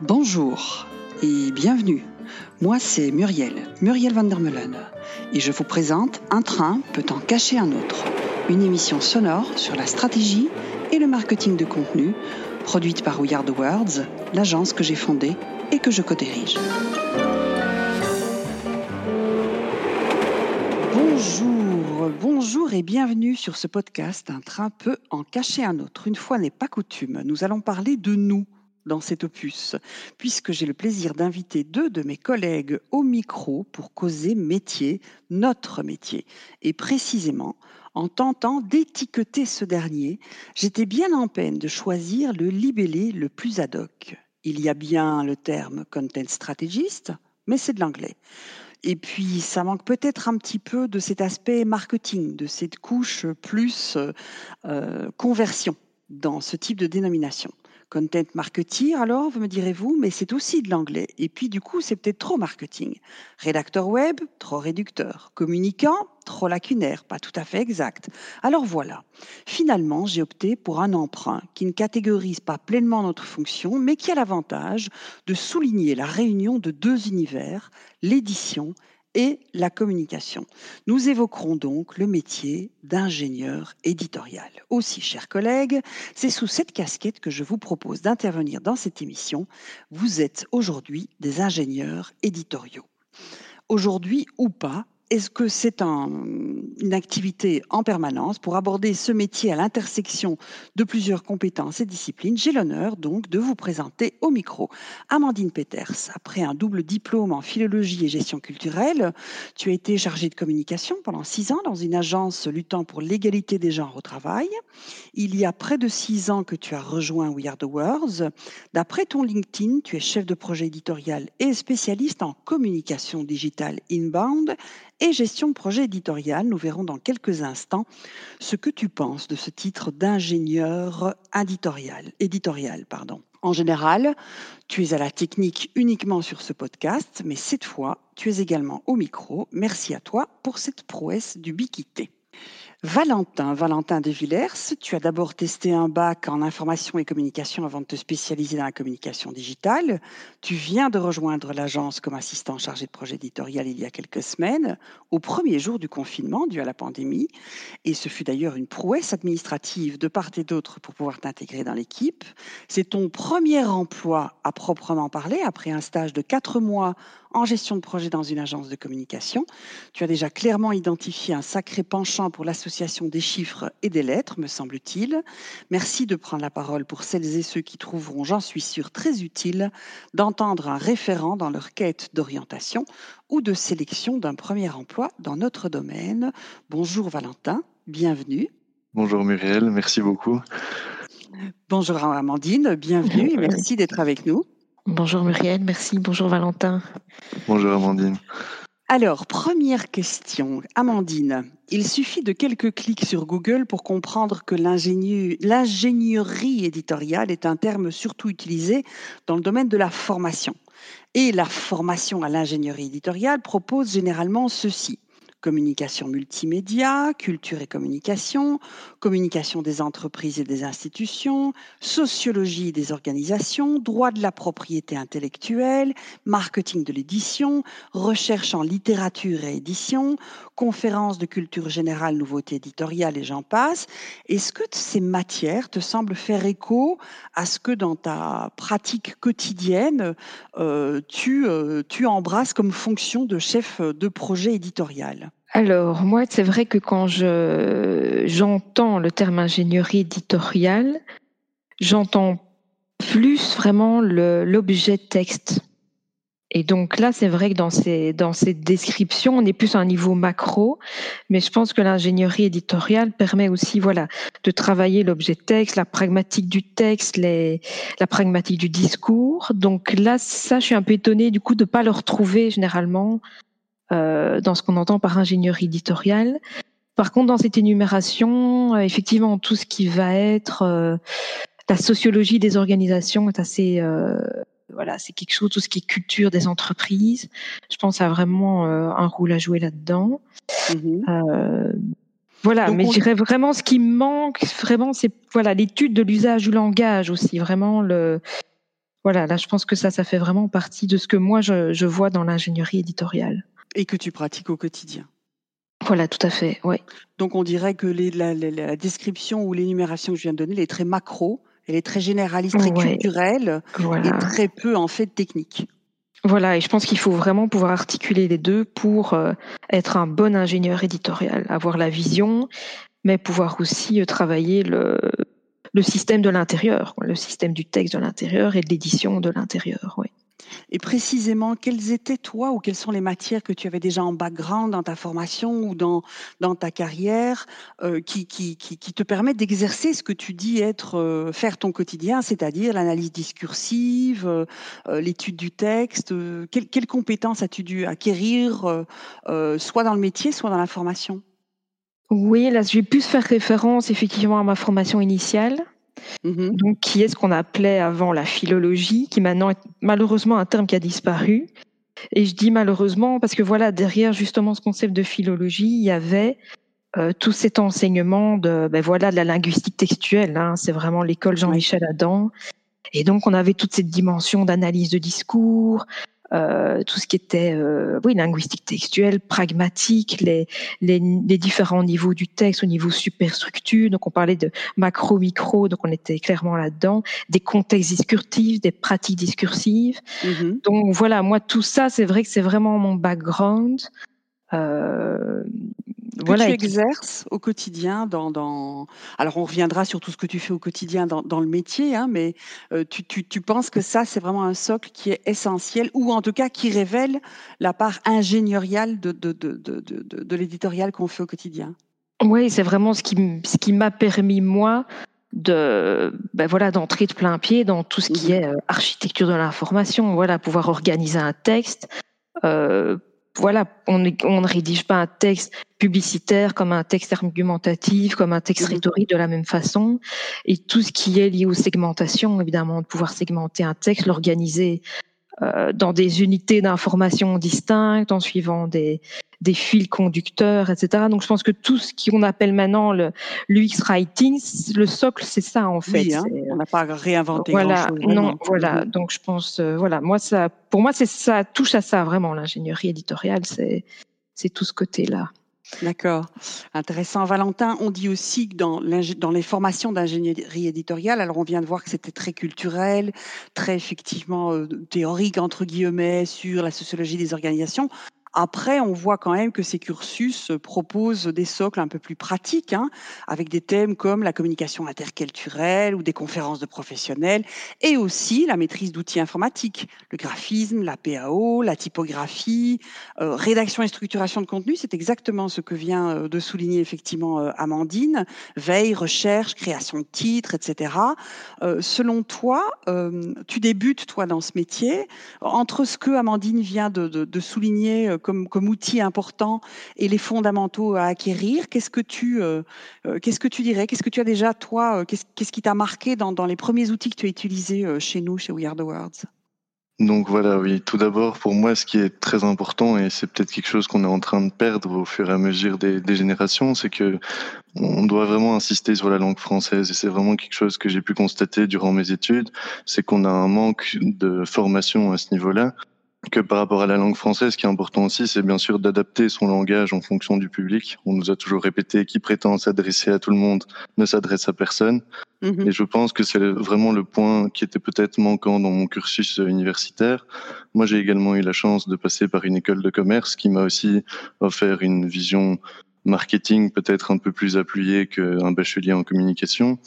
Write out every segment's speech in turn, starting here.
Bonjour et bienvenue. Moi, c'est Muriel, Muriel van der et je vous présente Un train peut en cacher un autre, une émission sonore sur la stratégie et le marketing de contenu, produite par We Are Words, l'agence que j'ai fondée et que je co-dirige. Bonjour, bonjour et bienvenue sur ce podcast Un train peut en cacher un autre. Une fois n'est pas coutume, nous allons parler de nous dans cet opus, puisque j'ai le plaisir d'inviter deux de mes collègues au micro pour causer métier, notre métier. Et précisément, en tentant d'étiqueter ce dernier, j'étais bien en peine de choisir le libellé le plus ad hoc. Il y a bien le terme content strategist, mais c'est de l'anglais. Et puis, ça manque peut-être un petit peu de cet aspect marketing, de cette couche plus euh, conversion dans ce type de dénomination. Content marketing, alors, vous me direz-vous, mais c'est aussi de l'anglais. Et puis, du coup, c'est peut-être trop marketing. Rédacteur web, trop réducteur. Communicant, trop lacunaire, pas tout à fait exact. Alors voilà. Finalement, j'ai opté pour un emprunt qui ne catégorise pas pleinement notre fonction, mais qui a l'avantage de souligner la réunion de deux univers, l'édition et la communication. Nous évoquerons donc le métier d'ingénieur éditorial. Aussi, chers collègues, c'est sous cette casquette que je vous propose d'intervenir dans cette émission. Vous êtes aujourd'hui des ingénieurs éditoriaux. Aujourd'hui ou pas, est-ce que c'est une activité en permanence pour aborder ce métier à l'intersection de plusieurs compétences et disciplines? J'ai l'honneur donc de vous présenter au micro Amandine Peters. Après un double diplôme en philologie et gestion culturelle, tu as été chargée de communication pendant six ans dans une agence luttant pour l'égalité des genres au travail. Il y a près de six ans que tu as rejoint We Are the Words. D'après ton LinkedIn, tu es chef de projet éditorial et spécialiste en communication digitale inbound et gestion de projet éditorial. Nous verrons dans quelques instants ce que tu penses de ce titre d'ingénieur éditorial. éditorial. En général, tu es à la technique uniquement sur ce podcast, mais cette fois, tu es également au micro. Merci à toi pour cette prouesse du biquité. Valentin, Valentin de Villers, tu as d'abord testé un bac en information et communication avant de te spécialiser dans la communication digitale. Tu viens de rejoindre l'agence comme assistant chargé de projet éditorial il y a quelques semaines, au premier jour du confinement dû à la pandémie. Et ce fut d'ailleurs une prouesse administrative de part et d'autre pour pouvoir t'intégrer dans l'équipe. C'est ton premier emploi à proprement parler après un stage de quatre mois en gestion de projet dans une agence de communication. Tu as déjà clairement identifié un sacré penchant pour l'association des chiffres et des lettres, me semble-t-il. Merci de prendre la parole pour celles et ceux qui trouveront, j'en suis sûre, très utile d'entendre un référent dans leur quête d'orientation ou de sélection d'un premier emploi dans notre domaine. Bonjour Valentin, bienvenue. Bonjour Muriel, merci beaucoup. Bonjour Amandine, bienvenue et merci d'être avec nous. Bonjour Muriel, merci. Bonjour Valentin. Bonjour Amandine. Alors, première question. Amandine, il suffit de quelques clics sur Google pour comprendre que l'ingénierie éditoriale est un terme surtout utilisé dans le domaine de la formation. Et la formation à l'ingénierie éditoriale propose généralement ceci communication multimédia, culture et communication, communication des entreprises et des institutions, sociologie des organisations, droit de la propriété intellectuelle, marketing de l'édition, recherche en littérature et édition, conférences de culture générale, nouveautés éditoriales et j'en passe. Est-ce que ces matières te semblent faire écho à ce que dans ta pratique quotidienne, euh, tu, euh, tu embrasses comme fonction de chef de projet éditorial? Alors, moi, c'est vrai que quand je, j'entends le terme ingénierie éditoriale, j'entends plus vraiment l'objet texte. Et donc là, c'est vrai que dans ces, dans ces descriptions, on est plus à un niveau macro, mais je pense que l'ingénierie éditoriale permet aussi, voilà, de travailler l'objet texte, la pragmatique du texte, les, la pragmatique du discours. Donc là, ça, je suis un peu étonnée du coup de pas le retrouver généralement euh, dans ce qu'on entend par ingénierie éditoriale. Par contre, dans cette énumération, euh, effectivement, tout ce qui va être euh, la sociologie des organisations est assez voilà, c'est quelque chose, tout ce qui est culture des entreprises. Je pense a vraiment un rôle à jouer là-dedans. Mmh voilà, mais je dirais vraiment ce qui manque, vraiment, c'est voilà l'étude de l'usage du langage aussi, vraiment le. Voilà, là, je pense que ça, ça fait vraiment partie de ce que moi je, vois dans l'ingénierie éditoriale. Et que tu pratiques au quotidien. Voilà, tout à fait, oui. Donc on dirait que la, description ou l'énumération que je viens de donner, elle est très macro, elle est très généraliste, très culturelle, et très peu en fait technique. Voilà, et je pense qu'il faut vraiment pouvoir articuler les deux pour euh, être un bon ingénieur éditorial, avoir la vision, mais pouvoir aussi euh, travailler le, le système de l'intérieur, le système du texte de l'intérieur et de l'édition de l'intérieur. Oui. Et précisément, quelles étaient toi ou quelles sont les matières que tu avais déjà en background dans ta formation ou dans, dans ta carrière euh, qui, qui, qui, te permettent d'exercer ce que tu dis être euh, faire ton quotidien, c'est-à-dire l'analyse discursive, euh, l'étude du texte. quelles compétences as-tu dû acquérir, soit dans le métier, soit dans la formation? Oui, là, je vais plus faire référence effectivement à ma formation initiale. Mmh Donc, qui est ce qu'on appelait avant la philologie, qui maintenant est malheureusement un terme qui a disparu. Et je dis malheureusement parce que voilà, derrière justement ce concept de philologie, il y avait euh, tout cet enseignement de, ben voilà, de la linguistique textuelle. Hein, c'est vraiment l'école Jean-Michel Adam. Et donc, on avait toute cette dimension d'analyse de discours, euh, tout ce qui était euh, oui linguistique textuelle, pragmatique, les, les, les, différents niveaux du texte au niveau superstructure. Donc on parlait de macro, micro, donc on était clairement là-dedans. Des contextes discursifs, des pratiques discursives. Mm-hmm. Donc voilà, moi tout ça, c'est vrai que c'est vraiment mon background. Euh, voilà, tu exerces au quotidien dans, dans, Alors, on reviendra sur tout ce que tu fais au quotidien dans, dans le métier, hein, mais euh, tu, tu, tu, penses que ça, c'est vraiment un socle qui est essentiel, ou en tout cas qui révèle la part ingénieriale de, de, de, de, de l'éditorial qu'on fait au quotidien? Oui, c'est vraiment ce qui, ce qui m'a permis, moi, de ben voilà d'entrer de plein pied dans tout ce qui mmh est euh, architecture de l'information voilà pouvoir organiser un texte euh, voilà, on, ne rédige pas un texte publicitaire comme un texte argumentatif, comme un texte mhm. rhétorique de la même façon. Et tout ce qui est lié aux segmentations, évidemment, de pouvoir segmenter un texte, l'organiser euh, dans des unités d'information distinctes, en suivant des, des fils conducteurs, etc. Donc je pense que tout ce qu'on appelle maintenant le l'UX writing, le socle, c'est ça en fait. Oui, hein, on n'a pas réinventé. Voilà, grand chose, non, voilà. Donc je pense, euh, voilà, moi ça, pour moi c'est ça touche à ça vraiment l'ingénierie éditoriale, c'est c'est tout ce côté-là. D'accord, intéressant. Valentin, on dit aussi que dans, dans les formations d'ingénierie éditoriale, alors on vient de voir que c'était très culturel, très effectivement euh, théorique, entre guillemets, sur la sociologie des organisations. Après, on voit quand même que ces cursus proposent des socles un peu plus pratiques, hein, avec des thèmes comme la communication interculturelle ou des conférences de professionnels, et aussi la maîtrise d'outils informatiques, le graphisme, la PAO, la typographie, euh, rédaction et structuration de contenu. C'est exactement ce que vient euh, de souligner effectivement euh, Amandine. Veille, recherche, création de titres, etc. selon toi, tu débutes toi dans ce métier entre ce que Amandine vient de, de souligner comme, outil important et les fondamentaux à acquérir. Qu'est-ce que tu, euh, euh, qu'est-ce que tu dirais? Qu'est-ce que tu as déjà, toi, euh, qu'est-ce, qu'est-ce qui t'a marqué dans, dans, les premiers outils que tu as utilisés chez nous, chez We Are the Words donc voilà, oui. Tout d'abord, pour moi, ce qui est très important, et c'est peut-être quelque chose qu'on est en train de perdre au fur et à mesure des, des générations, c'est que on doit vraiment insister sur la langue française. Et c'est vraiment quelque chose que j'ai pu constater durant mes études, c'est qu'on a un manque de formation à ce niveau-là que par rapport à la langue française, ce qui est important aussi, c'est bien sûr d'adapter son langage en fonction du public. On nous a toujours répété qui prétend s'adresser à tout le monde ne s'adresse à personne. Mm-hmm. Et je pense que c'est vraiment le point qui était peut-être manquant dans mon cursus universitaire. Moi, j'ai également eu la chance de passer par une école de commerce qui m'a aussi offert une vision marketing peut-être un peu plus appuyée qu'un bachelier en communication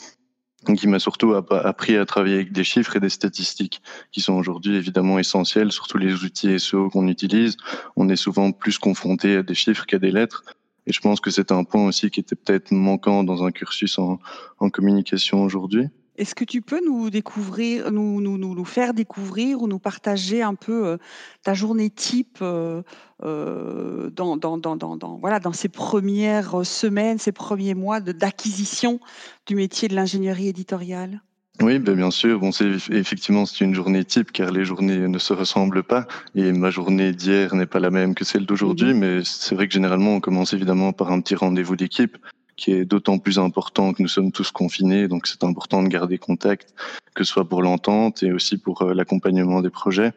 qui m'a surtout appris à travailler avec des chiffres et des statistiques qui sont aujourd'hui évidemment essentiels, surtout les outils SEO qu'on utilise. On est souvent plus confronté à des chiffres qu'à des lettres. Et je pense que c'est un point aussi qui était peut-être manquant dans un cursus en, en communication aujourd'hui. Est-ce que tu peux nous découvrir, nous, nous, nous, faire découvrir ou nous partager un peu euh, ta journée type euh, euh, dans, dans, dans, dans, voilà, dans ces premières semaines, ces premiers mois d'acquisition du métier de l'ingénierie éditoriale? Oui, ben bien sûr. Bon, c'est effectivement c'est une journée type car les journées ne se ressemblent pas et ma journée d'hier n'est pas la même que celle d'aujourd'hui. Mhm. Mais c'est vrai que généralement on commence évidemment par un petit rendez-vous d'équipe qui est d'autant plus important que nous sommes tous confinés. Donc c'est important de garder contact, que ce soit pour l'entente et aussi pour euh, l'accompagnement des projets.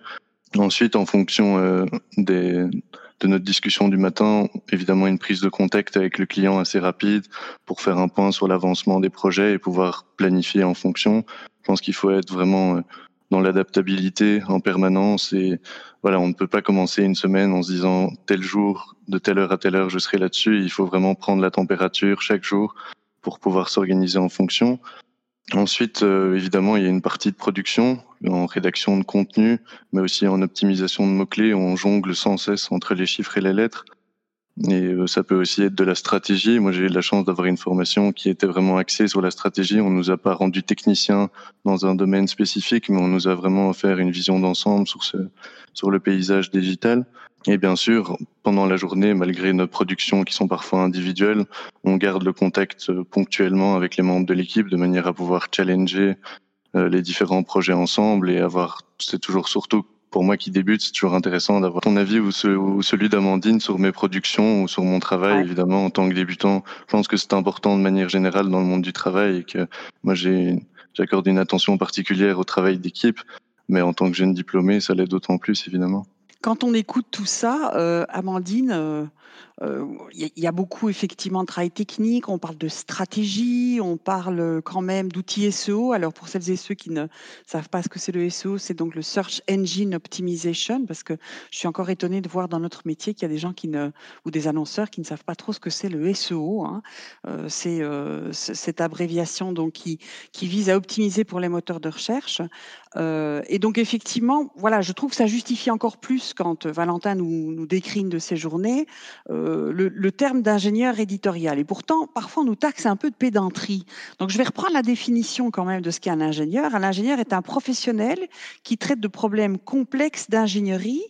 Ensuite, en fonction euh, des, de notre discussion du matin, évidemment une prise de contact avec le client assez rapide pour faire un point sur l'avancement des projets et pouvoir planifier en fonction. Je pense qu'il faut être vraiment euh, dans l'adaptabilité en permanence et voilà, on ne peut pas commencer une semaine en se disant tel jour, de telle heure à telle heure, je serai là-dessus. Il faut vraiment prendre la température chaque jour pour pouvoir s'organiser en fonction. Ensuite, euh, évidemment, il y a une partie de production, en rédaction de contenu, mais aussi en optimisation de mots-clés. On jongle sans cesse entre les chiffres et les lettres. Et euh, ça peut aussi être de la stratégie. Moi, j'ai eu la chance d'avoir une formation qui était vraiment axée sur la stratégie. On nous a pas rendu technicien dans un domaine spécifique, mais on nous a vraiment offert une vision d'ensemble sur, sur le paysage digital. Et bien sûr, pendant la journée, malgré nos productions qui sont parfois individuelles, on garde le contact euh, ponctuellement avec les membres de l'équipe de manière à pouvoir challenger euh, les différents projets ensemble et avoir, c'est toujours surtout pour moi qui débute, c'est toujours intéressant d'avoir ton avis ou, celui d'Amandine sur mes productions ou sur mon travail, évidemment, en tant que débutant. Je pense que c'est important de manière générale dans le monde du travail et que moi, j'ai, j'accorde une attention particulière au travail d'équipe, mais en tant que jeune diplômé, ça l'est d'autant plus, évidemment. Quand on écoute tout ça, euh, Amandine, euh, il y, a beaucoup effectivement de travail technique, on parle de stratégie, on parle quand même d'outils SEO. Alors pour celles et ceux qui ne savent pas ce que c'est le SEO, c'est donc le Search Engine Optimization, parce que je suis encore étonnée de voir dans notre métier qu'il y a des gens qui ne, ou des annonceurs qui ne savent pas trop ce que c'est le SEO. Hein. Euh, c'est euh, cette abréviation donc qui, qui vise à optimiser pour les moteurs de recherche. et donc effectivement, voilà, je trouve que ça justifie encore plus quand Valentin nous, nous décrit une de ses journées. Euh, le, terme d'ingénieur éditorial. Et pourtant, parfois, on nous taxe un peu de pédanterie. Donc, je vais reprendre la définition quand même de ce qu'est un ingénieur. Un ingénieur est un professionnel qui traite de problèmes complexes d'ingénierie,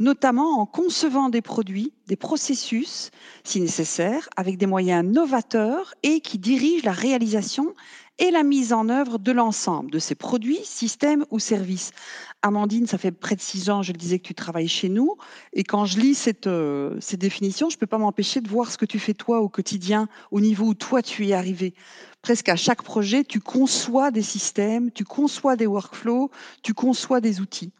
notamment en concevant des produits, des processus, si nécessaire, avec des moyens novateurs et qui dirige la réalisation et la mise en œuvre de l'ensemble de ces produits, systèmes ou services. Amandine, ça fait près de six ans, je le disais, que tu travailles chez nous. Et quand je lis cette, euh, ces définitions, je ne peux pas m'empêcher de voir ce que tu fais toi au quotidien, au niveau où toi tu es arrivé. Presque à chaque projet, tu conçois des systèmes, tu conçois des workflows, tu conçois des outils.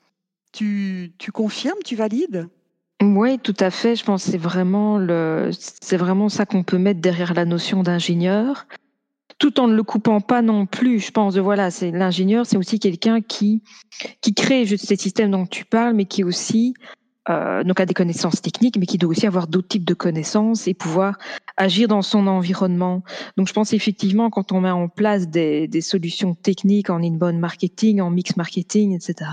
Tu, confirmes, tu valides? Oui, tout à fait. Je pense que c'est vraiment ça qu'on peut mettre derrière la notion d'ingénieur tout en ne le coupant pas non plus. Je pense, voilà, c'est l'ingénieur, c'est aussi quelqu'un qui qui crée ces systèmes dont tu parles, mais qui aussi euh, donc a des connaissances techniques, mais qui doit aussi avoir d'autres types de connaissances et pouvoir agir dans son environnement. Donc je pense effectivement quand on met en place des, des solutions techniques en inbound marketing, en mix marketing, etc.,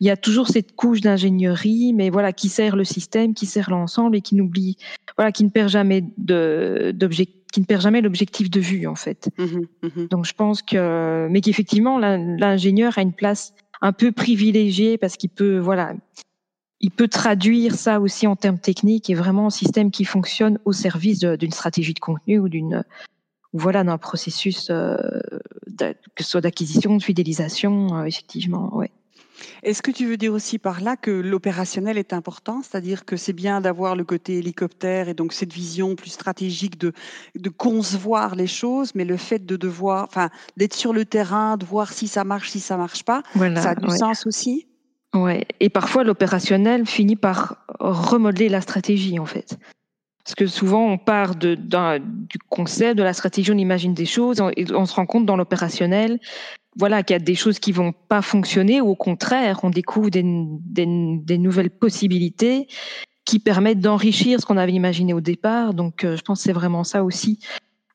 il y a toujours cette couche d'ingénierie, mais voilà qui sert le système, qui sert l'ensemble et qui n'oublie, voilà, qui ne perd jamais d'objectifs qui ne perd jamais l'objectif de vue en fait. Mmh mmh Donc je pense que, mais qu'effectivement l'ingénieur a une place un peu privilégiée parce qu'il peut, voilà, il peut traduire ça aussi en termes techniques et vraiment un système qui fonctionne au service d'une stratégie de contenu ou d'une voilà d'un processus euh, que ce soit d'acquisition, de fidélisation, euh, effectivement, ouais. Est-ce que tu veux dire aussi par là que l'opérationnel est important, c'est-à-dire que c'est bien d'avoir le côté hélicoptère et donc cette vision plus stratégique de, de concevoir les choses, mais le fait de devoir, enfin, d'être sur le terrain, de voir si ça marche, si ça marche pas, ça a du sens aussi? Ouais, et parfois l'opérationnel finit par remodeler la stratégie en fait. Parce que souvent on part de, du concept, de la stratégie, on imagine des choses, et on se rend compte dans l'opérationnel, voilà, qu'il y a des choses qui vont pas fonctionner, ou au contraire, on découvre des, des, nouvelles possibilités qui permettent d'enrichir ce qu'on avait imaginé au départ. Donc, euh, je pense que c'est vraiment ça aussi.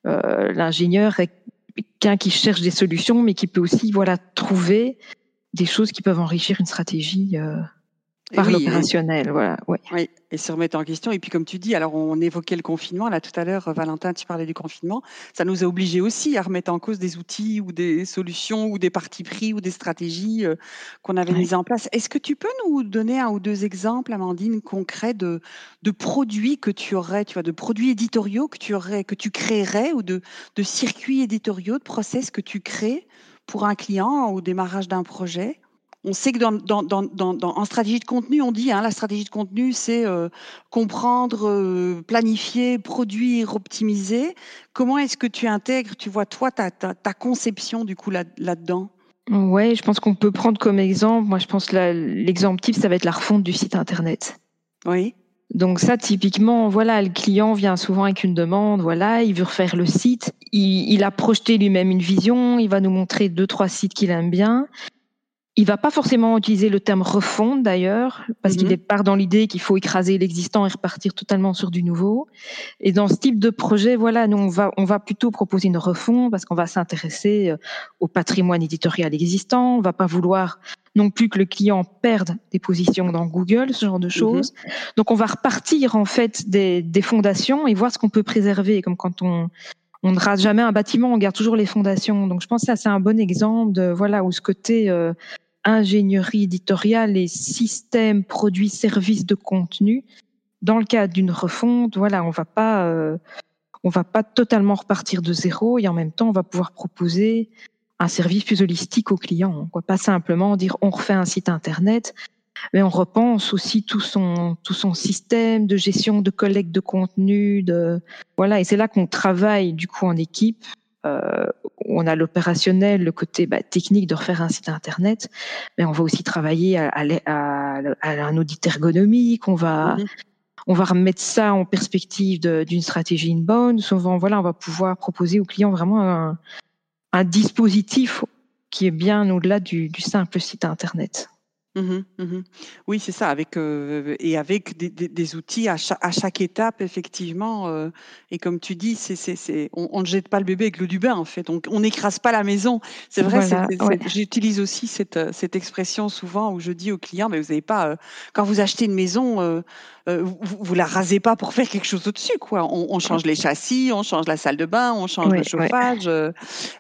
Euh, L'ingénieur est quelqu'un qui cherche des solutions, mais qui peut aussi, voilà, trouver des choses qui peuvent enrichir une stratégie. Euh, par l'opérationnel, voilà. Ouais. Oui, et se remettre en question. Et puis, comme tu dis, alors on évoquait le confinement. Là, tout à l'heure, Valentin, tu parlais du confinement. Ça nous a obligés aussi à remettre en cause des outils ou des solutions ou des partis pris ou des stratégies euh, qu'on avait mises en place. Est-ce que tu peux nous donner un ou deux exemples, Amandine, concrets de, de produits que tu aurais, tu vois, de produits éditoriaux que tu aurais, que tu créerais ou de, de circuits éditoriaux, de process que tu crées pour un client au démarrage d'un projet? On sait que dans, en stratégie de contenu, on dit hein, la stratégie de contenu, c'est euh, comprendre, euh, planifier, produire, optimiser. Comment est-ce que tu intègres, tu vois, toi, ta, ta, conception du coup là, là-dedans? Ouais, je pense qu'on peut prendre comme exemple, moi je pense que l'exemple type, ça va être la refonte du site internet. Oui. Donc ça, typiquement, voilà, le client vient souvent avec une demande, voilà, il veut refaire le site, il, il a projeté lui-même une vision, il va nous montrer deux, trois sites qu'il aime bien. Il va pas forcément utiliser le terme refondre d'ailleurs, parce qu'il mhm. part dans l'idée qu'il faut écraser l'existant et repartir totalement sur du nouveau. Et dans ce type de projet, voilà, nous on va on va plutôt proposer une refonte parce qu'on va s'intéresser euh, au patrimoine éditorial existant. On va pas vouloir non plus que le client perde des positions dans Google, ce genre de mhm. choses. Donc on va repartir en fait des, des fondations et voir ce qu'on peut préserver, comme quand on on ne rate jamais un bâtiment, on garde toujours les fondations. Donc je pense que ça c'est un bon exemple de voilà où ce côté euh, ingénierie éditoriale et système, produits, services de contenu. Dans le cadre d'une refonte, voilà, on va pas, euh, on va pas totalement repartir de zéro et en même temps, on va pouvoir proposer un service plus holistique au client. Quoi. Pas simplement dire on refait un site internet, mais on repense aussi tout son, tout son système de gestion, de collecte de contenu, de voilà. Et c'est là qu'on travaille du coup en équipe euh, on a l'opérationnel, le côté bah, technique de refaire un site internet, mais on va aussi travailler à, un audit ergonomique, on va, mhm. on va remettre ça en perspective d'une stratégie inbound. Souvent, voilà, on va pouvoir proposer aux clients vraiment un, dispositif qui est bien au-delà du simple site internet. Mmh mmh oui, c'est ça, avec, euh, et avec des outils à chaque étape effectivement, euh, et comme tu dis, c'est c'est on ne jette pas le bébé avec l'eau du bain, en fait. Donc on n'écrase pas la maison. C'est vrai, j'utilise aussi cette, cette expression souvent où je dis aux clients: «Mais vous n'avez pas, euh, quand vous achetez une maison, euh, vous, vous la rasez pas pour faire quelque chose au-dessus, quoi. On, change les châssis, on change la salle de bain, on change le chauffage. Euh.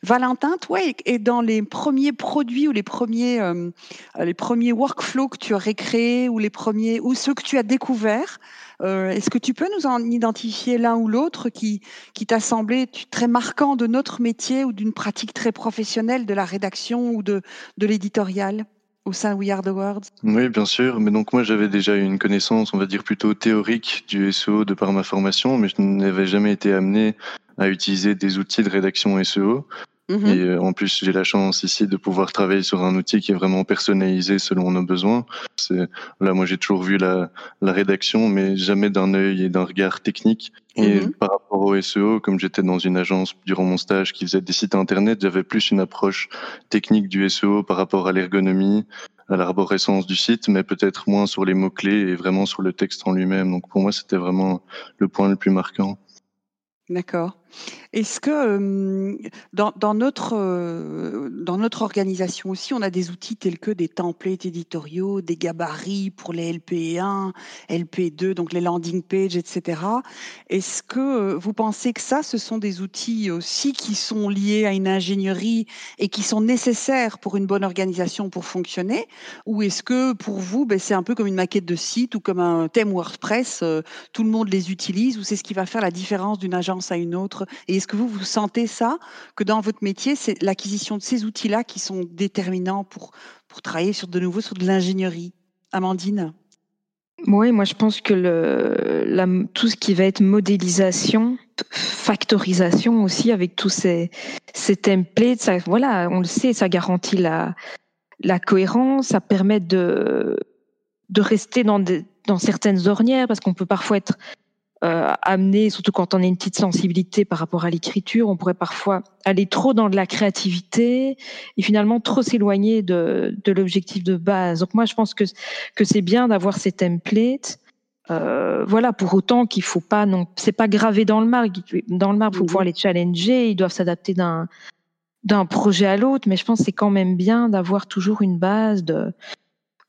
Valentin, toi, et, dans les premiers produits ou les premiers, euh, les premiers workflows que tu aurais créés ou les premiers ou ceux que tu as découverts, est-ce que tu peux nous en identifier l'un ou l'autre qui, qui t'a semblé très marquant de notre métier ou d'une pratique très professionnelle de la rédaction ou de, de l'éditorial? Au sein We Are Oui, bien sûr. Mais donc moi, j'avais déjà une connaissance, on va dire plutôt théorique du SEO de par ma formation, mais je n'avais jamais été amené à utiliser des outils de rédaction SEO. Mhm. Et euh, en plus, j'ai la chance ici de pouvoir travailler sur un outil qui est vraiment personnalisé selon nos besoins. C'est, là, moi, j'ai toujours vu la, la rédaction, mais jamais d'un œil et d'un regard technique. Et mhm. par rapport au SEO, comme j'étais dans une agence durant mon stage qui faisait des sites internet, j'avais plus une approche technique du SEO par rapport à l'ergonomie, à l'arborescence du site, mais peut-être moins sur les mots-clés et vraiment sur le texte en lui-même. Donc pour moi, c'était vraiment le point le plus marquant. D'accord. Est-ce que dans, notre, organisation aussi, on a des outils tels que des templates éditoriaux, des gabarits pour les LP1, LP2, donc les landing pages, etc. Est-ce que vous pensez que ça, ce sont des outils aussi qui sont liés à une ingénierie et qui sont nécessaires pour une bonne organisation pour fonctionner? Ou est-ce que pour vous, ben, c'est un peu comme une maquette de site ou comme un thème WordPress, tout le monde les utilise ou c'est ce qui va faire la différence d'une agence à une autre? Et est-ce que vous, vous sentez ça, que dans votre métier, c'est l'acquisition de ces outils-là qui sont déterminants pour, pour travailler sur de nouveau sur de l'ingénierie? Amandine? Oui, moi je pense que tout ce qui va être modélisation, factorisation aussi, avec tous ces, ces templates, ça, voilà, on le sait, ça garantit la, la cohérence, ça permet de, de rester dans, dans certaines ornières, parce qu'on peut parfois être euh, amener, surtout quand on a une petite sensibilité par rapport à l'écriture, on pourrait parfois aller trop dans de la créativité et finalement trop s'éloigner de, de l'objectif de base. Donc moi, je pense que, que c'est bien d'avoir ces templates. Euh, voilà, pour autant qu'il faut pas non, c'est pas gravé dans le marbre. Dans le marbre, il faut pouvoir les challenger. Ils doivent s'adapter d'un d'un projet à l'autre, mais je pense que c'est quand même bien d'avoir toujours une base de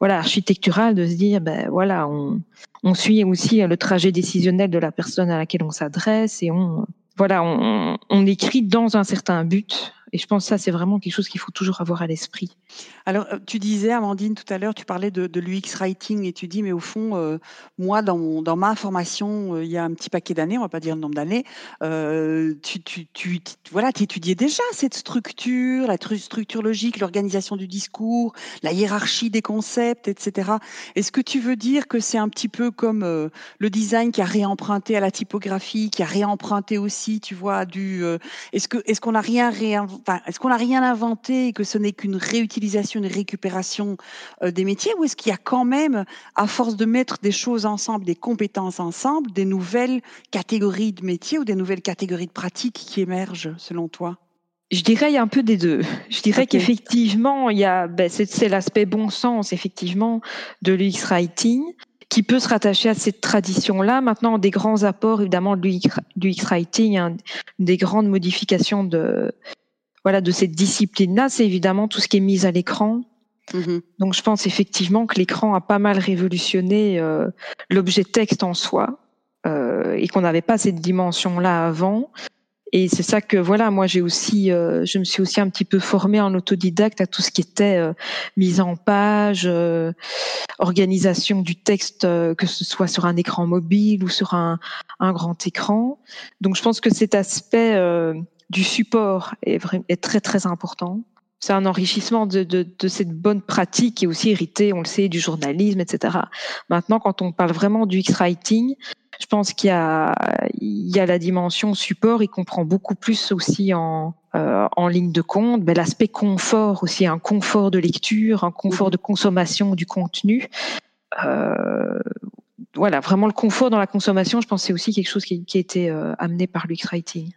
voilà architecturale de se dire ben voilà on suit aussi le trajet décisionnel de la personne à laquelle on s'adresse et on voilà on, on, écrit dans un certain but Et je pense que ça, c'est vraiment quelque chose qu'il faut toujours avoir à l'esprit. Alors, euh, tu disais, Amandine, tout à l'heure, tu parlais de, l'UX Writing et tu dis, mais au fond, euh, moi, dans, ma formation, euh, il y a un petit paquet d'années, on va pas dire le nombre d'années, tu, tu, tu, voilà, étudiais déjà cette structure, la structure logique, l'organisation du discours, la hiérarchie des concepts, etc. Est-ce que tu veux dire que c'est un petit peu comme le design qui a réemprunté à la typographie, qui a réemprunté aussi, tu vois, du... est-ce que est-ce qu'on n'a rien, enfin, est-ce qu'on n'a rien inventé et que ce n'est qu'une réutilisation une récupération euh, des métiers ou est-ce qu'il y a quand même, à force de mettre des choses ensemble, des compétences ensemble, des nouvelles catégories de métiers ou des nouvelles catégories de pratiques qui émergent selon toi? Je dirais il y a un peu des deux. Je dirais qu'effectivement, il y a, ben, c'est l'aspect bon sens, effectivement, de l'UX Writing qui peut se rattacher à cette tradition-là. Maintenant, des grands apports, évidemment, de l'UX Writing, hein, des grandes modifications de, voilà, de cette discipline-là, c'est évidemment tout ce qui est mis à l'écran. Mm-hmm. Donc je pense effectivement que l'écran a pas mal révolutionné euh, l'objet texte en soi euh, et qu'on n'avait pas cette dimension-là avant. Et c'est ça que voilà, moi j'ai aussi, euh, je me suis aussi un petit peu formée en autodidacte à tout ce qui était mise en page, organisation du texte, que ce soit sur un écran mobile ou sur un, un grand écran. Donc je pense que cet aspect du support est, très très important. C'est un enrichissement de, de, de, cette bonne pratique qui est aussi héritée, on le sait, du journalisme, etc. Maintenant, quand on parle vraiment du X-Writing, je pense qu'il y a, y a la dimension support, il comprend beaucoup plus aussi en, euh, en ligne de compte, ben, l'aspect confort aussi, un confort de lecture, un confort de consommation du contenu. Euh, voilà, vraiment le confort dans la consommation, je pense c'est aussi quelque chose qui, qui a été euh, amené par l'X-Writing.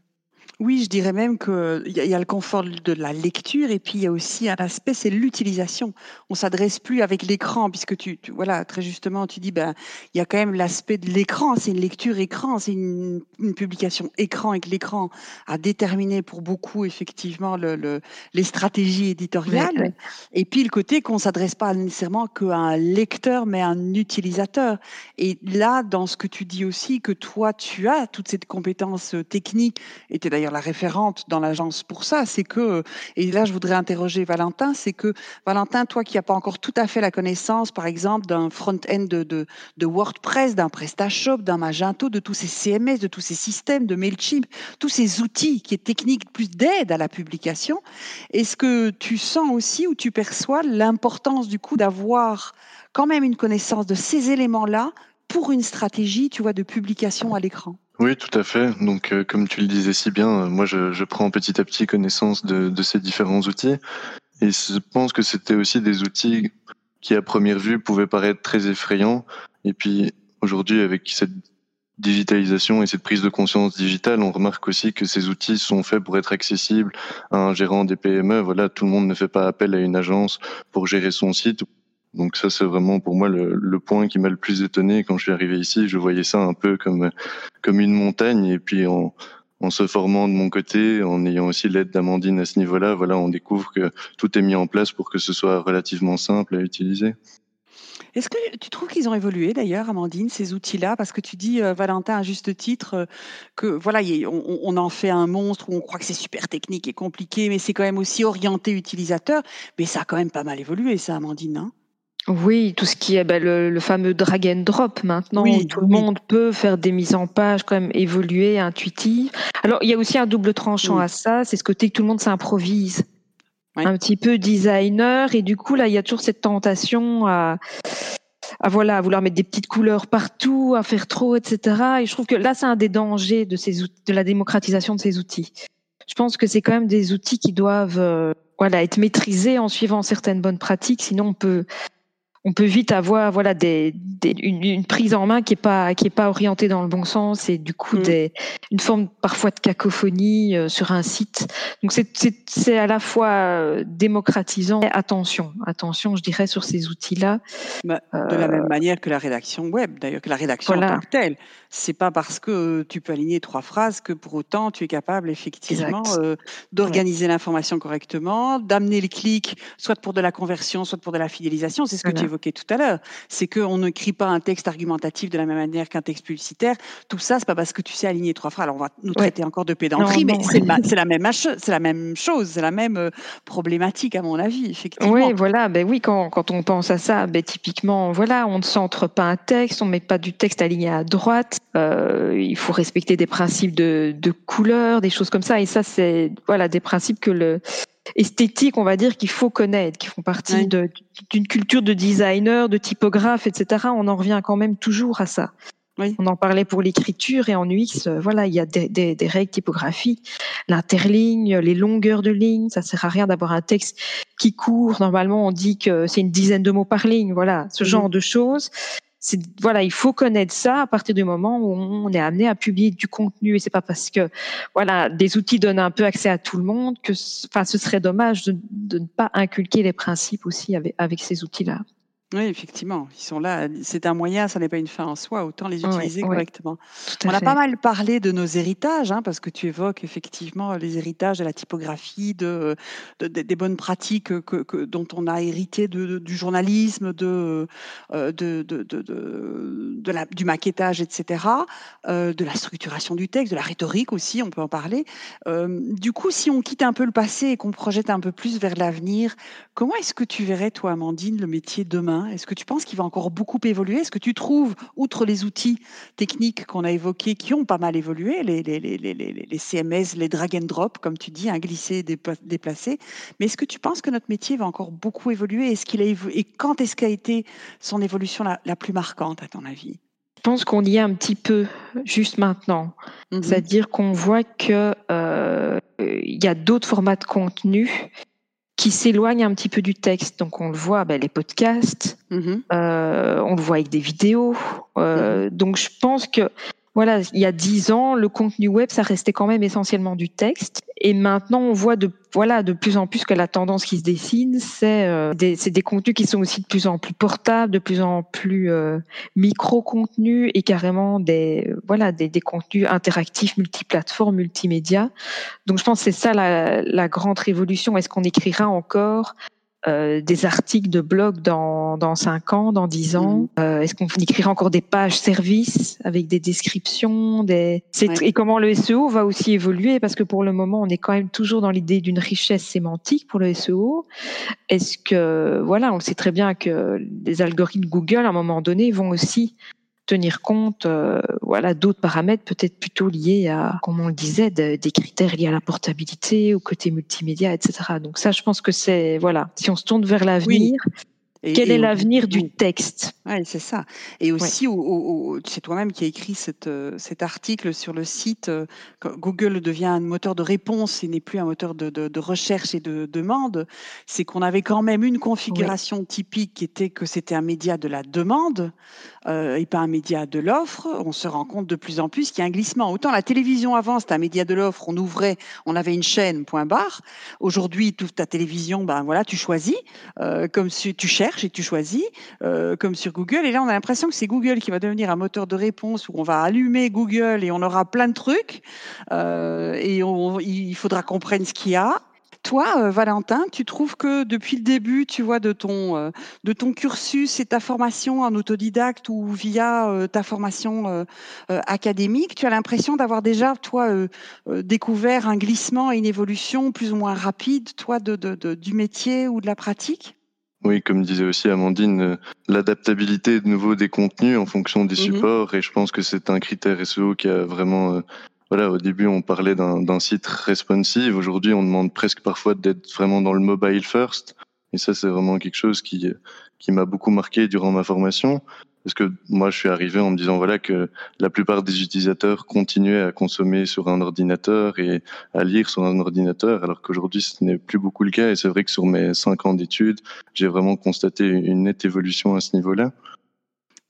Oui, je dirais même qu'il y, y a le confort de la lecture et puis il y a aussi un aspect, c'est l'utilisation. On s'adresse plus avec l'écran puisque tu, voilà très justement tu dis ben il y a quand même l'aspect de l'écran, c'est une lecture écran, c'est une, publication écran avec l'écran à déterminer pour beaucoup effectivement le, les stratégies éditoriales et puis le côté qu'on s'adresse pas nécessairement qu'à un lecteur mais à un utilisateur. Et là dans ce que tu dis aussi que toi tu as toute cette compétence technique et tu d'ailleurs la référente dans l'agence pour ça, c'est que, et là je voudrais interroger Valentin, c'est que Valentin, toi qui n'as pas encore tout à fait la connaissance, par exemple, d'un front-end de, de, WordPress, d'un PrestaShop, d'un Magento, de tous ces CMS, de tous ces systèmes, de MailChimp, tous ces outils qui est technique plus d'aide à la publication, est-ce que tu sens aussi ou tu perçois l'importance du coup d'avoir quand même une connaissance de ces éléments-là pour une stratégie, tu vois, de publication à l'écran oui, tout à fait. Donc, euh, comme tu le disais si bien, euh, moi, je, je, prends petit à petit connaissance de, de, ces différents outils. Et je pense que c'était aussi des outils qui, à première vue, pouvaient paraître très effrayants. Et puis, aujourd'hui, avec cette digitalisation et cette prise de conscience digitale, on remarque aussi que ces outils sont faits pour être accessibles à un gérant des PME. Voilà, tout le monde ne fait pas appel à une agence pour gérer son site donc ça, c'est vraiment pour moi le, point qui m'a le plus étonné quand je suis arrivé ici. Je voyais ça un peu comme comme une montagne, et puis en, se formant de mon côté, en ayant aussi l'aide d'Amandine à ce niveau-là, voilà, on découvre que tout est mis en place pour que ce soit relativement simple à utiliser. Est-ce que tu trouves qu'ils ont évolué d'ailleurs, Amandine, ces outils-là? Parce que tu dis, euh, Valentin, à juste titre, euh, que voilà, on, en fait un monstre où on croit que c'est super technique et compliqué, mais c'est quand même aussi orienté utilisateur. Mais ça a quand même pas mal évolué, ça, Amandine, non oui, tout ce qui est ben, le, fameux drag and drop maintenant, où tout le monde peut faire des mises en page quand même évoluer, intuitives. Alors il y a aussi un double tranchant à ça, c'est ce côté que tout le monde s'improvise. Un petit peu designer et du coup là il y a toujours cette tentation à, à voilà à vouloir mettre des petites couleurs partout, à faire trop, etc. Et je trouve que là c'est un des dangers de ces de la démocratisation de ces outils. Je pense que c'est quand même des outils qui doivent euh, voilà être maîtrisés en suivant certaines bonnes pratiques, sinon on peut on peut vite avoir voilà des, une, prise en main qui est pas qui est pas orientée dans le bon sens et du coup mm. des, une forme parfois de cacophonie euh, sur un site. Donc c'est c'est à la fois euh, démocratisant. Attention, attention, je dirais sur ces outils-là. Bah, de la même euh, manière que la rédaction web, d'ailleurs que la rédaction en tant que telle. C'est pas parce que tu peux aligner trois phrases que pour autant tu es capable effectivement d'organiser l'information correctement, d'amener le clic, soit pour de la conversion, soit pour de la fidélisation. C'est ce que tu tout à l'heure. C'est qu'on n'écrit pas un texte argumentatif de la même manière qu'un texte publicitaire. Tout ça, c'est pas parce que tu sais aligner trois phrases. Alors, on va nous traiter encore de pédanterie, mais c'est la, même c'est la même chose, c'est la même euh, problématique, à mon avis, effectivement. Oui, voilà. Ben oui, quand, quand on pense à ça, ben, typiquement, voilà, on ne centre pas un texte, on ne met pas du texte aligné à droite. Euh, il faut respecter des principes de, de couleur, des choses comme ça. Et ça, c'est voilà, des principes que le esthétique, on va dire, qu'il faut connaître, qui font partie d'une culture de designer, de typographe, etc. On en revient quand même toujours à ça. On en parlait pour l'écriture et en UX, euh, voilà, il y a des, des, règles typographiques, l'interligne, les longueurs de ligne. Ça sert à rien d'avoir un texte qui court. Normalement, on dit que c'est une dizaine de mots par ligne. Voilà, ce mmh. genre de choses voilà, il faut connaître ça à partir du moment où on est amené à publier du contenu et c'est pas parce que voilà des outils donnent un peu accès à tout le monde que enfin ce serait dommage de, ne pas inculquer les principes aussi avec, avec ces outils-là. Oui, effectivement, ils sont là. C'est un moyen, ça n'est pas une fin en soi. Autant les utiliser correctement. On a pas mal parlé de nos héritages, hein, parce que tu évoques effectivement les héritages de la typographie, de, des bonnes pratiques que, dont on a hérité de, du journalisme, de, euh, de, de, la, du maquettage, etc., euh, de la structuration du texte, de la rhétorique aussi, on peut en parler. Euh, du coup, si on quitte un peu le passé et qu'on projette un peu plus vers l'avenir, comment est-ce que tu verrais, toi, Amandine, le métier demain? Est-ce que tu penses qu'il va encore beaucoup évoluer? Est-ce que tu trouves, outre les outils techniques qu'on a évoqués, qui ont pas mal évolué, les, les, CMS, les drag and drop, comme tu dis, un glisser, déplacer, mais est-ce que tu penses que notre métier va encore beaucoup évoluer? Est-ce qu'il a Et quand est-ce qu'a été son évolution la, plus marquante, à ton avis? Je pense qu'on y est un petit peu juste maintenant. Mm-hmm. C'est-à-dire qu'on voit qu'il euh, y a d'autres formats de contenu qui s'éloigne un petit peu du texte. Donc on le voit, ben, les podcasts, mm-hmm. euh, on le voit avec des vidéos. Euh, mm-hmm. Donc je pense que voilà, il y a dix ans, le contenu web, ça restait quand même essentiellement du texte. Et maintenant, on voit de, voilà, de plus en plus que la tendance qui se dessine, c'est euh, des, des, contenus qui sont aussi de plus en plus portables, de plus en plus euh, micro-contenus et carrément des, voilà, des, des contenus interactifs, multiplateformes, multimédia. Donc, je pense que c'est ça la, la grande révolution. Est-ce qu'on écrira encore? Euh, des articles de blog dans, dans 5 ans, dans 10 ans mhm. euh, Est-ce qu'on écrira encore des pages services avec des descriptions des... Et comment le SEO va aussi évoluer? Parce que pour le moment, on est quand même toujours dans l'idée d'une richesse sémantique pour le SEO. Est-ce que, voilà, on sait très bien que les algorithmes Google, à un moment donné, vont aussi tenir compte euh, voilà, d'autres paramètres peut-être plutôt liés à, comme on le disait, des critères liés à la portabilité, au côté multimédia, etc. Donc ça, je pense que c'est, voilà, si on se tourne vers l'avenir, quel est l'avenir du texte Oui, c'est ça. Et aussi, c'est toi-même qui as écrit cette, euh, cet article sur le site. Euh, Google devient un moteur de réponse et n'est plus un moteur de, de, recherche et de demande. C'est qu'on avait quand même une configuration typique qui était que c'était un média de la demande euh, et pas un média de l'offre. On se rend compte de plus en plus qu'il y a un glissement. Autant la télévision avant, c'était un média de l'offre, on ouvrait, on avait une chaîne, point barre. Aujourd'hui, toute ta télévision, ben voilà, tu choisis, comme si tu cherches et tu choisis, euh, comme sur Google. Et là, on a l'impression que c'est Google qui va devenir un moteur de réponse où on va allumer Google et on aura plein de trucs. Euh, et il faudra qu'on prenne ce qu'il y a. Toi, euh, Valentin, tu trouves que depuis le début, tu vois, de ton, de ton cursus et ta formation en autodidacte ou via ta formation académique, tu as l'impression d'avoir déjà, toi, découvert un glissement et une évolution plus ou moins rapide, toi, du métier ou de la pratique? Oui, comme disait aussi Amandine, euh, l'adaptabilité de nouveau des contenus en fonction des mhm. supports, et je pense que c'est un critère SEO qui a vraiment, euh, voilà, au début on parlait d'un site responsive, aujourd'hui on demande presque parfois d'être vraiment dans le mobile first, et ça c'est vraiment quelque chose qui, qui m'a beaucoup marqué durant ma formation. Parce que moi, je suis arrivé en me disant voilà que la plupart des utilisateurs continuaient à consommer sur un ordinateur et à lire sur un ordinateur, alors qu'aujourd'hui, ce n'est plus beaucoup le cas. Et c'est vrai que sur mes cinq ans d'études, j'ai vraiment constaté une nette évolution à ce niveau-là.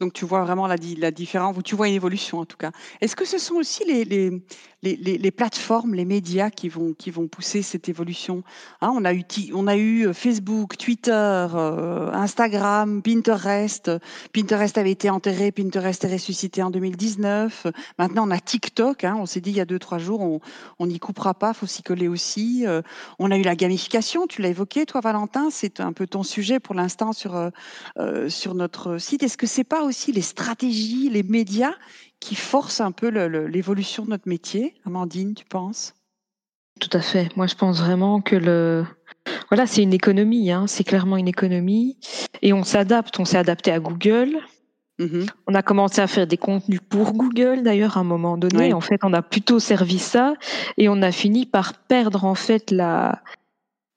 Donc tu vois vraiment la, différence, ou tu vois une évolution en tout cas. Est-ce que ce sont aussi les, les, les, les, plateformes, les médias qui vont, qui vont pousser cette évolution? Hein, on, a eu, on a eu euh, Facebook, Twitter, euh, Instagram, Pinterest. Pinterest avait été enterré, Pinterest est ressuscité en 2019. Maintenant on a TikTok, hein, on s'est dit il y a deux, trois jours, on n'y coupera pas, faut s'y coller aussi. Euh, on a eu la gamification, tu l'as évoqué toi Valentin, c'est un peu ton sujet pour l'instant sur, sur notre site. Est-ce que c'est pas aussi les stratégies, les médias qui forcent un peu l'évolution de notre métier. Amandine, tu penses? Tout à fait. Moi, je pense vraiment que le, voilà, c'est une économie. Hein. C'est clairement une économie, et on s'adapte. On s'est adapté à Google. Mm-hmm. On a commencé à faire des contenus pour Google, d'ailleurs, à un moment donné. En fait, on a plutôt servi ça, et on a fini par perdre en fait la,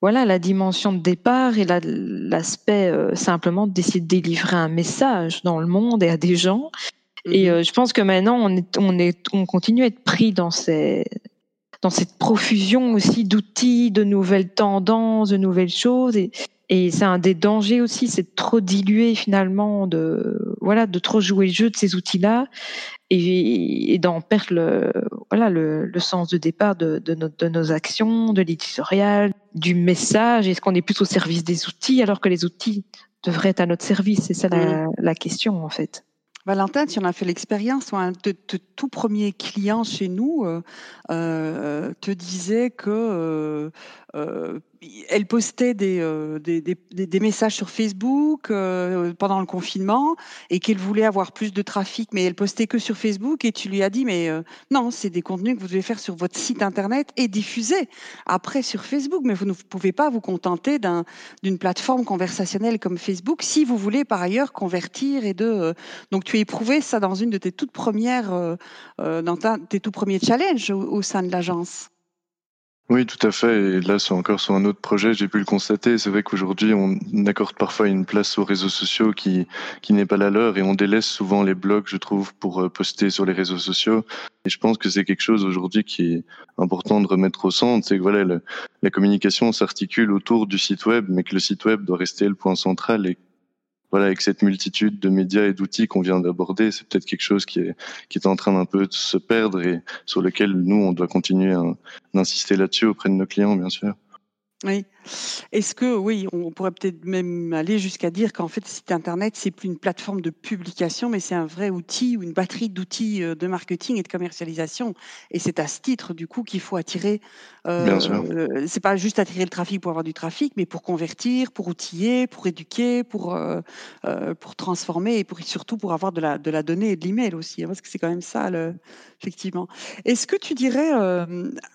voilà la dimension de départ et l'aspect euh, simplement d'essayer de délivrer un message dans le monde et à des gens. Et mhm. euh, je pense que maintenant on est, on est, on continue à être pris dans ces dans cette profusion aussi d'outils, de nouvelles tendances, de nouvelles choses. Et, et c'est un des dangers aussi, c'est de trop diluer finalement, de voilà, de trop jouer le jeu de ces outils-là et, et d'en perdre le voilà le, le, sens de départ de, de, de nos actions, de l'éditorial, du message Est-ce qu'on est plus au service des outils alors que les outils devraient être à notre service? C'est ça la, la, question en fait. Valentin, tu en as fait l'expérience. Un de, tout premier client chez nous euh, euh, te disait que euh elle postait euh, des, des, messages sur Facebook euh, pendant le confinement et qu'elle voulait avoir plus de trafic, mais elle postait que sur Facebook et tu lui as dit, mais euh, non, c'est des contenus que vous devez faire sur votre site internet et diffuser après sur Facebook, mais vous ne pouvez pas vous contenter d'une plateforme conversationnelle comme Facebook si vous voulez par ailleurs convertir et de... donc tu as éprouvé ça dans une de tes toutes premières, dans tes tout premiers challenges au sein de l'agence. Oui, tout à fait. Et là, c'est encore sur un autre projet, j'ai pu le constater. C'est vrai qu'aujourd'hui, on accorde parfois une place aux réseaux sociaux qui, qui n'est pas la leur et on délaisse souvent les blogs, je trouve, pour euh, poster sur les réseaux sociaux. Et je pense que c'est quelque chose aujourd'hui qui est important de remettre au centre. C'est que voilà, la communication s'articule autour du site web, mais que le site web doit rester le point central et voilà, avec cette multitude de médias et d'outils qu'on vient d'aborder, c'est peut-être quelque chose qui est, qui est en train d'un peu de se perdre et sur lequel nous, on doit continuer d'insister là-dessus auprès de nos clients, bien sûr. Est-ce que, oui, on pourrait peut-être même aller jusqu'à dire qu'en fait, le site internet, c'est plus une plateforme de publication, mais c'est un vrai outil ou une batterie d'outils euh, de marketing et de commercialisation. Et c'est à ce titre, du coup, qu'il faut attirer. Euh, euh, c'est pas juste attirer le trafic pour avoir du trafic, mais pour convertir, pour outiller, pour éduquer, pour euh, pour transformer et pour surtout pour avoir de la de la donnée et de l'email aussi, hein, parce que c'est quand même ça, le, effectivement. Est-ce que tu dirais,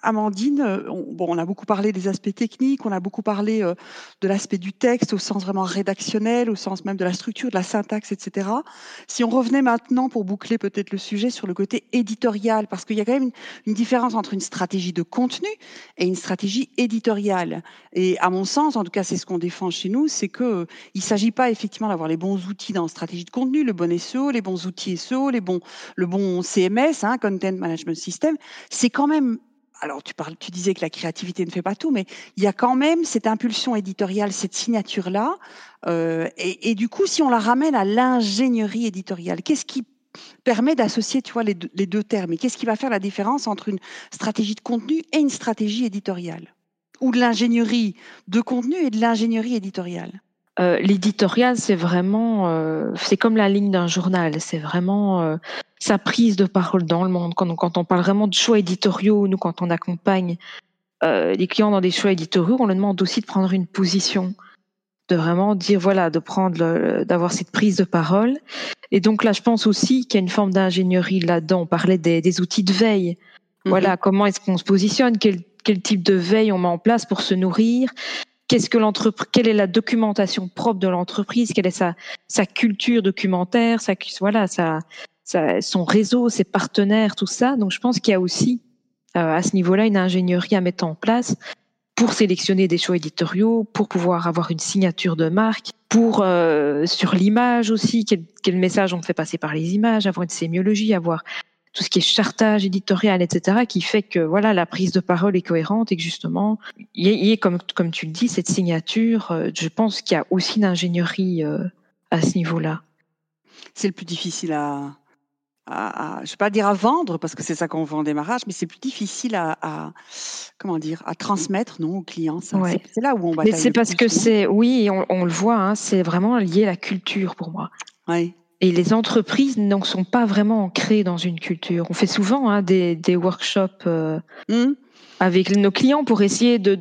Amandine, bon, on a beaucoup parlé des aspects techniques, on a beaucoup parler euh, de l'aspect du texte au sens vraiment rédactionnel, au sens même de la structure, de la syntaxe, etc. Si on revenait maintenant pour boucler peut-être le sujet sur le côté éditorial, parce qu'il y a quand même une, différence entre une stratégie de contenu et une stratégie éditoriale. Et à mon sens, en tout cas, c'est ce qu'on défend chez nous, c'est que euh, il s'agit pas effectivement d'avoir les bons outils dans la stratégie de contenu, le bon SEO, les bons outils SEO, les bons, le bon CMS, hein, Content Management System. C'est quand même alors tu disais que la créativité ne fait pas tout, mais il y a quand même cette impulsion éditoriale, cette signature-là. Euh, et, du coup, si on la ramène à l'ingénierie éditoriale, qu'est-ce qui permet d'associer, tu vois, les deux termes? Et qu'est-ce qui va faire la différence entre une stratégie de contenu et une stratégie éditoriale? Ou de l'ingénierie de contenu et de l'ingénierie éditoriale? Euh, l'éditorial, c'est vraiment, euh, c'est comme la ligne d'un journal. C'est vraiment euh, sa prise de parole dans le monde. Quand, quand on parle vraiment de choix éditoriaux, nous, quand on accompagne les clients dans des choix éditoriaux, on leur demande aussi de prendre une position, de vraiment dire voilà, de prendre, d'avoir cette prise de parole. Et donc là, je pense aussi qu'il y a une forme d'ingénierie là-dedans. On parlait des, des outils de veille. Mm-hmm. Voilà, comment est-ce qu'on se positionne, quel, quel type de veille on met en place pour se nourrir? Qu'est-ce que l'entreprise, quelle est la documentation propre de l'entreprise, quelle est sa, sa culture documentaire, sa, voilà, sa, son réseau, ses partenaires, tout ça. Donc, je pense qu'il y a aussi euh, à ce niveau-là une ingénierie à mettre en place pour sélectionner des choix éditoriaux, pour pouvoir avoir une signature de marque, pour euh, sur l'image aussi, quel, quel, message on fait passer par les images, avoir une sémiologie, avoir tout ce qui est chartage éditorial, etc., qui fait que voilà la prise de parole est cohérente et que justement, il y, a, comme, comme tu le dis, cette signature, euh, je pense qu'il y a aussi une ingénierie euh, à ce niveau-là. C'est le plus difficile à, à, je ne vais pas dire à vendre parce que c'est ça qu'on vend en démarrage, mais c'est plus difficile à, comment dire à transmettre non aux clients. C'est là où on Mais c'est parce que c'est oui, on, le voit, hein, c'est vraiment lié à la culture pour moi. Oui. Et les entreprises n'en sont pas vraiment ancrées dans une culture. On fait souvent hein, des, des, workshops euh, mmh. avec nos clients pour essayer de,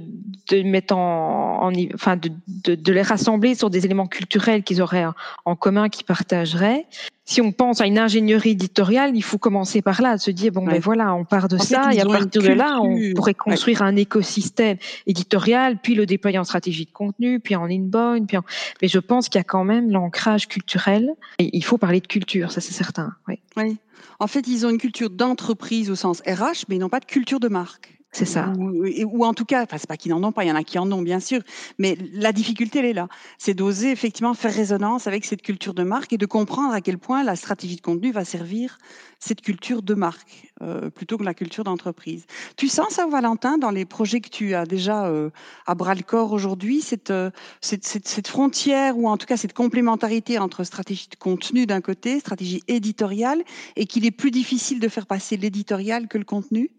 de mettre en, enfin de, de, de, les rassembler sur des éléments culturels qu'ils auraient en commun, qu'ils partageraient. Si on pense à une ingénierie éditoriale, il faut commencer par là, de se dire bon ben voilà, on part de ça et à partir de là, on pourrait construire un écosystème éditorial, puis le déployer en stratégie de contenu, puis en inbound, puis mais je pense qu'il y a quand même l'ancrage culturel et il faut parler de culture, ça c'est certain. Oui. oui. En fait, ils ont une culture d'entreprise au sens RH, mais ils n'ont pas de culture de marque. C'est ça. Ou, en tout cas, enfin, c'est pas qu'ils n'en ont pas, il y en a qui en ont, bien sûr, mais la difficulté, elle est là. C'est d'oser effectivement faire résonance avec cette culture de marque et de comprendre à quel point la stratégie de contenu va servir cette culture de marque euh, plutôt que la culture d'entreprise. Tu sens ça, Valentin, dans les projets que tu as déjà euh, à bras le corps aujourd'hui, cette, euh, cette, cette, cette, frontière ou en tout cas cette complémentarité entre stratégie de contenu d'un côté, stratégie éditoriale, et qu'il est plus difficile de faire passer l'éditorial que le contenu?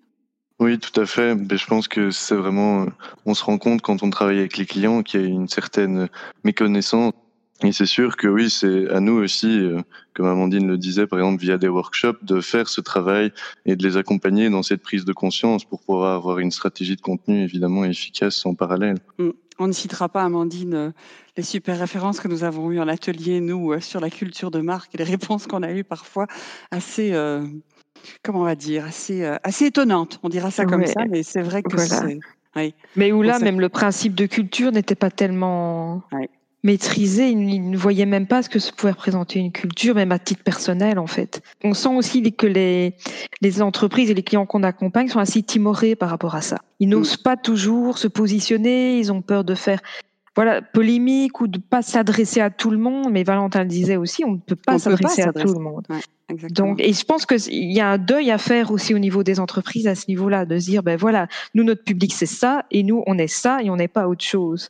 Oui, tout à fait. Mais je pense que c'est vraiment, on se rend compte quand on travaille avec les clients qu'il y a une certaine méconnaissance. Et c'est sûr que oui, c'est à nous aussi, euh, comme Amandine le disait, par exemple via des workshops, de faire ce travail et de les accompagner dans cette prise de conscience pour pouvoir avoir une stratégie de contenu évidemment efficace en parallèle. Mm. On ne citera pas, Amandine, euh, les super références que nous avons eues en atelier, nous, euh, sur la culture de marque et les réponses qu'on a eues parfois assez comment on va dire, assez, euh, assez étonnante. On dira ça comme ça, mais c'est vrai que c'est. Mais où là, même le principe de culture n'était pas tellement maîtrisé. Ils ne voyaient même pas ce que se pouvait représenter une culture, même à titre personnel, en fait. On sent aussi que les, les entreprises et les clients qu'on accompagne sont assez timorés par rapport à ça. Ils mm. n'osent pas toujours se positionner, ils ont peur de faire voilà, polémique ou de pas s'adresser à tout le monde. Mais Valentin le disait aussi, on ne peut pas s'adresser à tout le monde. Donc, et je pense qu'il y a un deuil à faire aussi au niveau des entreprises à ce niveau-là, de se dire, ben voilà, nous notre public c'est ça, et nous on est ça, et on n'est pas autre chose.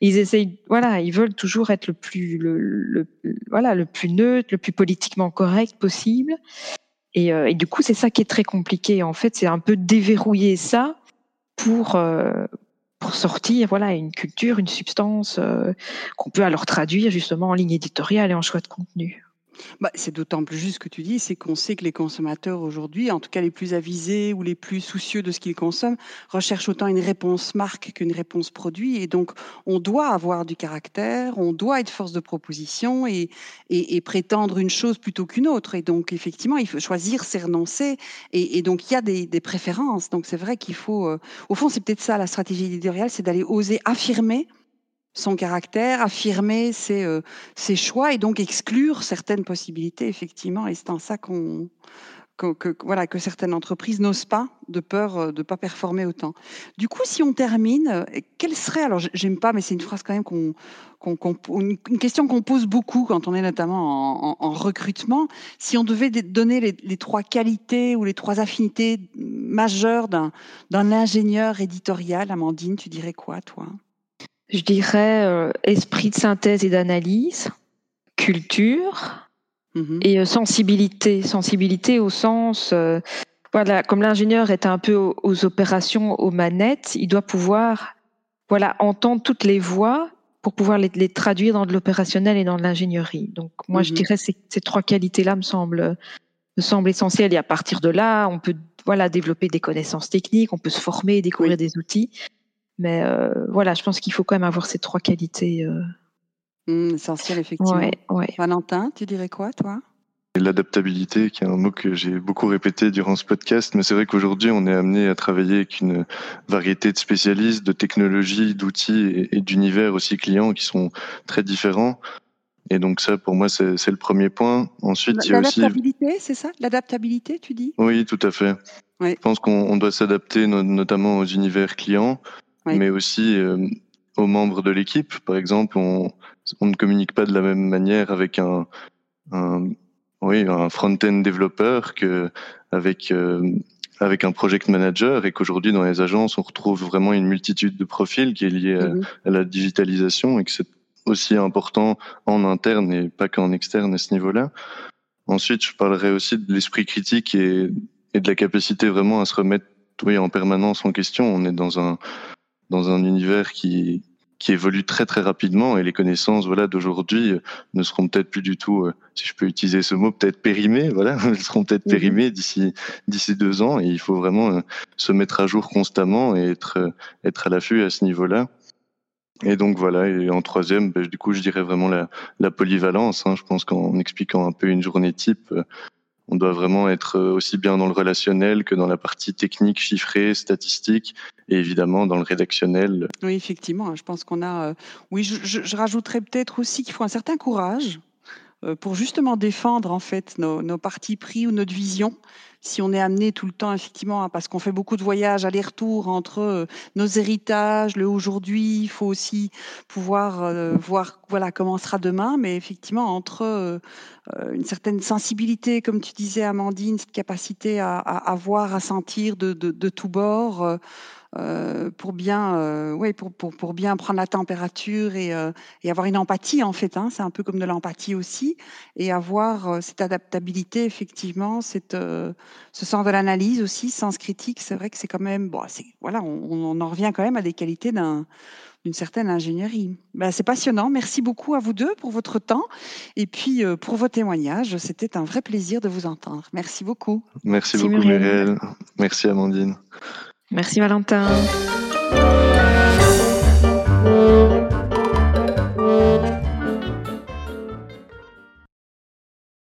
Ils essayent, voilà, ils veulent toujours être le plus, le, voilà, le plus neutre, le plus politiquement correct possible. Et, euh, et du coup, c'est ça qui est très compliqué. En fait, c'est un peu déverrouiller ça pour euh, pour sortir, voilà, une culture, une substance euh, qu'on peut alors traduire justement en ligne éditoriale et en choix de contenu. Bah, c'est d'autant plus juste que tu dis, c'est qu'on sait que les consommateurs aujourd'hui, en tout cas les plus avisés ou les plus soucieux de ce qu'ils consomment, recherchent autant une réponse marque qu'une réponse produit. Et donc, on doit avoir du caractère, on doit être force de proposition et, et, prétendre une chose plutôt qu'une autre. Et donc, effectivement, il faut choisir, c'est renoncer. Et, donc, il y a des, préférences. Donc, c'est vrai qu'il faut, euh, au fond, c'est peut-être ça la stratégie éditoriale, c'est d'aller oser affirmer son caractère, affirmer ses, euh, ses, choix et donc exclure certaines possibilités, effectivement. Et c'est en ça qu'on, que, voilà, que certaines entreprises n'osent pas, de peur euh, de ne pas performer autant. Du coup, si on termine, quelle serait, alors j'aime pas, mais c'est une phrase quand même qu'on, une question qu'on pose beaucoup quand on est notamment en, recrutement, si on devait donner les, les, trois qualités ou les trois affinités majeures d'un, d'un ingénieur éditorial, Amandine, tu dirais quoi, toi? Je dirais euh, esprit de synthèse et d'analyse, culture mhm. et euh, sensibilité. Sensibilité au sens, euh, voilà, comme l'ingénieur est un peu aux, opérations, aux manettes, il doit pouvoir voilà, entendre toutes les voix pour pouvoir les, traduire dans de l'opérationnel et dans de l'ingénierie. Donc moi, je mhm. dirais que ces trois qualités-là me semblent, me semblent essentielles. Et à partir de là, on peut voilà, développer des connaissances techniques, on peut se former, découvrir des outils. Mais euh, voilà, je pense qu'il faut quand même avoir ces trois qualités. Euh. Mmh, essentielles, effectivement. Valentin, tu dirais quoi, toi? L'adaptabilité, qui est un mot que j'ai beaucoup répété durant ce podcast, mais c'est vrai qu'aujourd'hui, on est amené à travailler avec une variété de spécialistes, de technologies, d'outils et, d'univers aussi clients qui sont très différents. Et donc ça, pour moi, c'est le premier point. Ensuite, il y a aussi... L'adaptabilité, c'est ça? L'adaptabilité, tu dis? Oui, tout à fait. Je pense qu'on doit s'adapter notamment aux univers clients, mais aussi euh, aux membres de l'équipe. Par exemple, on, on, ne communique pas de la même manière avec un, un oui, un front-end développeur que avec euh, avec un project manager et qu'aujourd'hui dans les agences on retrouve vraiment une multitude de profils qui est liée à, mhm. la digitalisation et que aussi important en interne et pas qu'en externe à ce niveau-là. Ensuite, je parlerai aussi de l'esprit critique et, et, de la capacité vraiment à se remettre oui, en permanence en question. On est dans un, dans un univers qui, qui évolue très très rapidement et les connaissances voilà d'aujourd'hui euh, ne seront peut-être plus du tout, euh, si je peux utiliser ce mot, peut-être périmées. Voilà, elles seront peut-être mhm. périmées d'ici d'ici deux ans et il faut vraiment euh, se mettre à jour constamment et être être à l'affût à ce niveau-là. Et donc voilà, et en troisième, ben, du coup, je dirais vraiment la, la polyvalence. Hein. Je pense qu'en expliquant un peu une journée type, on doit vraiment être aussi bien dans le relationnel que dans la partie technique, chiffrée, statistique, et évidemment dans le rédactionnel. Oui, effectivement, je pense qu'on a. Euh, oui, je, je, rajouterais peut-être aussi qu'il faut un certain courage euh, pour justement défendre en fait nos, nos, partis pris ou notre vision. Si on est amené tout le temps effectivement, parce qu'on fait beaucoup de voyages aller-retour entre euh, nos héritages, le aujourd'hui, il faut aussi pouvoir euh, voir voilà comment sera demain, mais effectivement entre euh, une certaine sensibilité, comme tu disais Amandine, cette capacité à, à, à voir, à sentir de, de, de tous bords. Euh, pour bien, euh, ouais, pour, pour, pour, bien prendre la température et, euh, et avoir une empathie en fait. Hein, c'est un peu comme de l'empathie aussi, et avoir cette adaptabilité effectivement, cette, ce sens de l'analyse aussi, sens critique. C'est vrai que c'est quand même, bon, c'est voilà, on, on, en revient quand même à des qualités d'un d'une certaine ingénierie. Ben, c'est passionnant. Merci beaucoup à vous deux pour votre temps et puis pour vos témoignages. C'était un vrai plaisir de vous entendre. Merci beaucoup. Merci, Merci beaucoup, Muriel. Merci, Amandine. Merci Valentin.